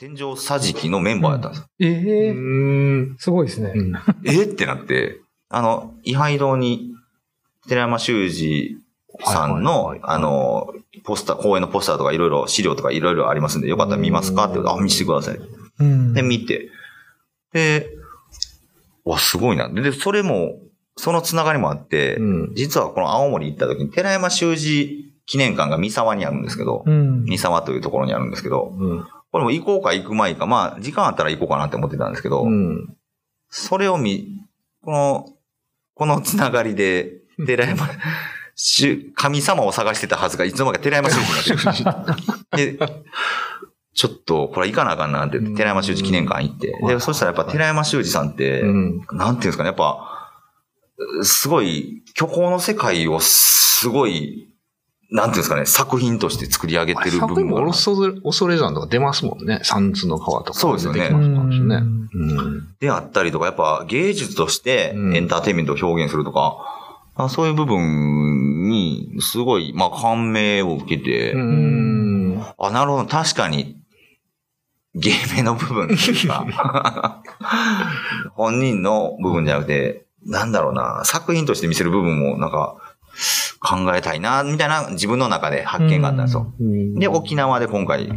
天井桟敷のメンバーやったんですよ。ええうん。すごいですね。うんえ ってなって、あの、位牌堂に、寺山修司さんの、はいはいはいあの、ポスター、公演のポスターとかいろいろ資料とかいろいろありますんで、よかったら見ますか？って言うと、あ、見せてください。うん。で、見て。で、わ、すごいな。で、それも、そのつながりもあって、うん。実はこの青森行った時に、寺山修司記念館が三沢にあるんですけど、うん。三沢というところにあるんですけど、うん。これも行こうか行く前か、まあ、時間あったら行こうかなって思ってたんですけど、うん。それを見、この、このつながりで、寺山、神様を探してたはずが、いつの間にか寺山修司になってる。で、ちょっと、これ行かなあかんなって言って、寺山修司記念館行って。で、そしたらやっぱ寺山修司さんって、うん。なんていうんですかね、やっぱ、すごい、虚構の世界をすごい、なんていうんですかね、作品として作り上げてる部作品も分がある。恐れ、恐れ山とか出ますもんね。三途の川とか。そうですよね出てきますしね。うんうん。であったりとか、やっぱ芸術としてうんエンターテインメントを表現するとか、あそういう部分に、すごい、まあ、感銘を受けて、うん。あ、なるほど、確かに、芸名の部分っていうか、本人の部分じゃなくて、なんだろうな、作品として見せる部分も、なんか、考えたいな、みたいな自分の中で発見があったんですよ。うんで、沖縄で今回、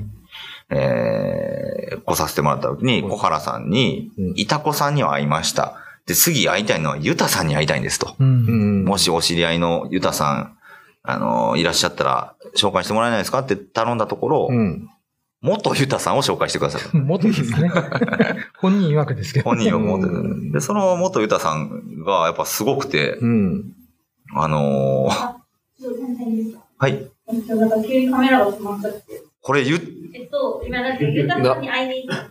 えー、来させてもらった時に、小原さんにうん、いたこさんには会いました。で、次会いたいのはユタさんに会いたいんですと。うん。うん。もしお知り合いのユタさん、あの、いらっしゃったら、紹介してもらえないですか？って頼んだところ、うん。元ユタさんを紹介してください。元ですね。本人曰くですけど。本人は元ユタうんで、その元ユタさんがやっぱすごくて、うん。あのーちょっと簡単にいいですかはい。えっと、なんか急にカメラが止まっちゃって。これ言っ、えっと、今なんか、ゆたさんに会いに行った。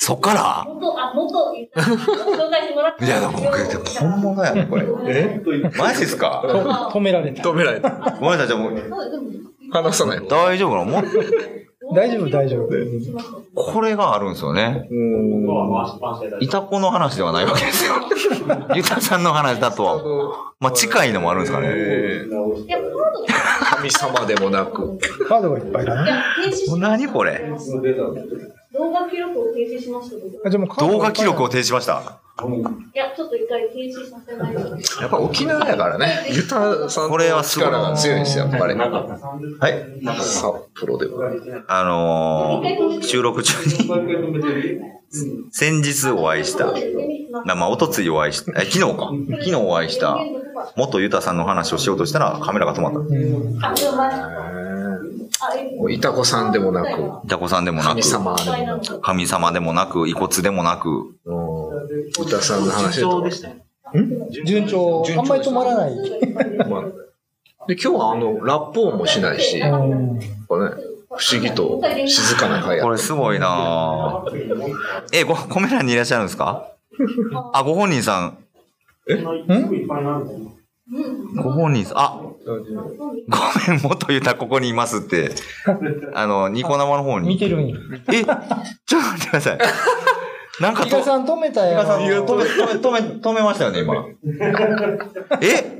そっから？元、あ、元紹介してもらっいや、でも僕、本物やねこれ。え？マジですか？と止められた。止められた。ごめんなさい、じゃあもう、話さない。大丈夫なの？大丈夫、大丈夫。これがあるんですよね。うん。いたこの話ではないわけですよ。ゆたさんの話だとは、まあ近いのもあるんですかね。神様でもなく。カードがいっぱいだな。何これ？動画記録を停止しました動画記録を停止しました。いや、ちょっと一回停止させないと。やっぱ沖縄やからね。ユタさんのこれはすごい力が強いですよ、やっぱり。はい。札幌では。あのー、収録中に、先日お会いした、まあ、まあ、おとついお会いした、え、昨日か。昨日お会いした、元ユタさんの話をしようとしたらカメラが止まった。いたこさんでもなく、いたこさんでもなく、神様でもなく、神様でもなく、遺骨でもなく、うん、いたさんの話でとかして。順調。あんまり止まらない。まあで、今日はあの、ラップ音もしないし、ね、不思議と静かな会やこれすごいなぁえ、ご、コメ欄にいらっしゃるんですか？あ、ご本人さん。ご本人さん、あ、ごめん、元ユタここにいますって。あの、ニコ生の方に。見てるんや。え、ちょっと待ってください。なんかと、比嘉さん止めたよ。比嘉さん、止め、止め、止め、止めましたよね、今。え？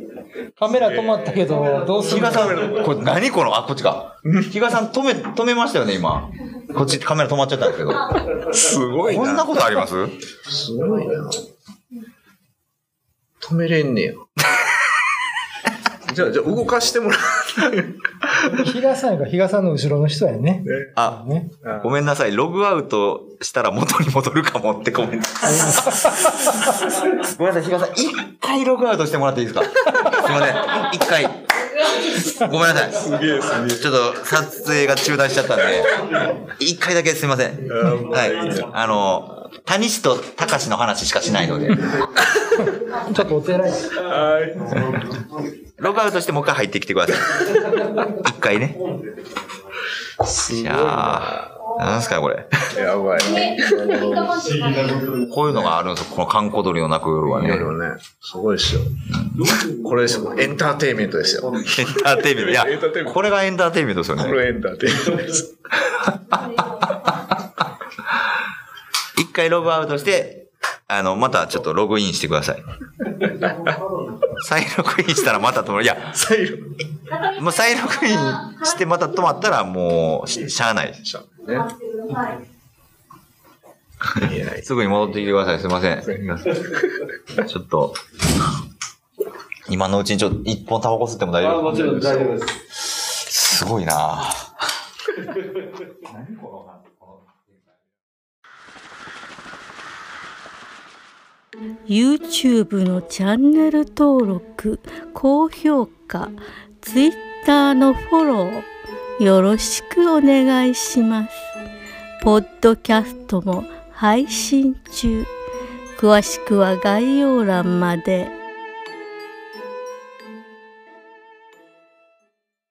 カメラ止まったけど、どうする比嘉さん、これ何この、あ、こっちか。比嘉さん止め、止めましたよね、今。こっちカメラ止まっちゃったんですけど。すごいこんなな。ことあります？すごいな。止めれんねや。じゃあ、じゃあ動かしてもら比嘉さんが比嘉さんの後ろの人やね。あ、ね。ごめんなさい。ログアウトしたら元に戻るかもってコメント。ごめんなさい、比嘉さん。一回ログアウトしてもらっていいですか？すいません。一回。ごめんなさい。すげえすげえ。ちょっと撮影が中断しちゃったんで、一回だけすいません。はい。あの、谷氏と高志の話しかしないので、ちょっとお寺に。ログアウトしてもう一回入ってきてください。一回ね。いやー、なんすかこれ。やばい。こういうのがあるんですよ。この観光鳥の鳴く夜はね。夜ね。すごいですよ。これですよ。エンターテインメントですよ。エンターテインメント。いやこれがエンターテインメントですよね。これエンターテインメントです。一回ログアウトして、あの、またちょっとログインしてください。再ログインしたらまた止まる。いや、最後。もう再ログインしてまた止まったらもうし、しゃあない。ね。いやいすぐに戻ってきてください。すいません。ちょっと、今のうちにちょっと一本タバコ吸っても大丈夫もちろん大丈夫です。すごいな何この YouTube のチャンネル登録、高評価、Twitter のフォロー、よろしくお願いします。ポッドキャストも配信中。詳しくは概要欄まで。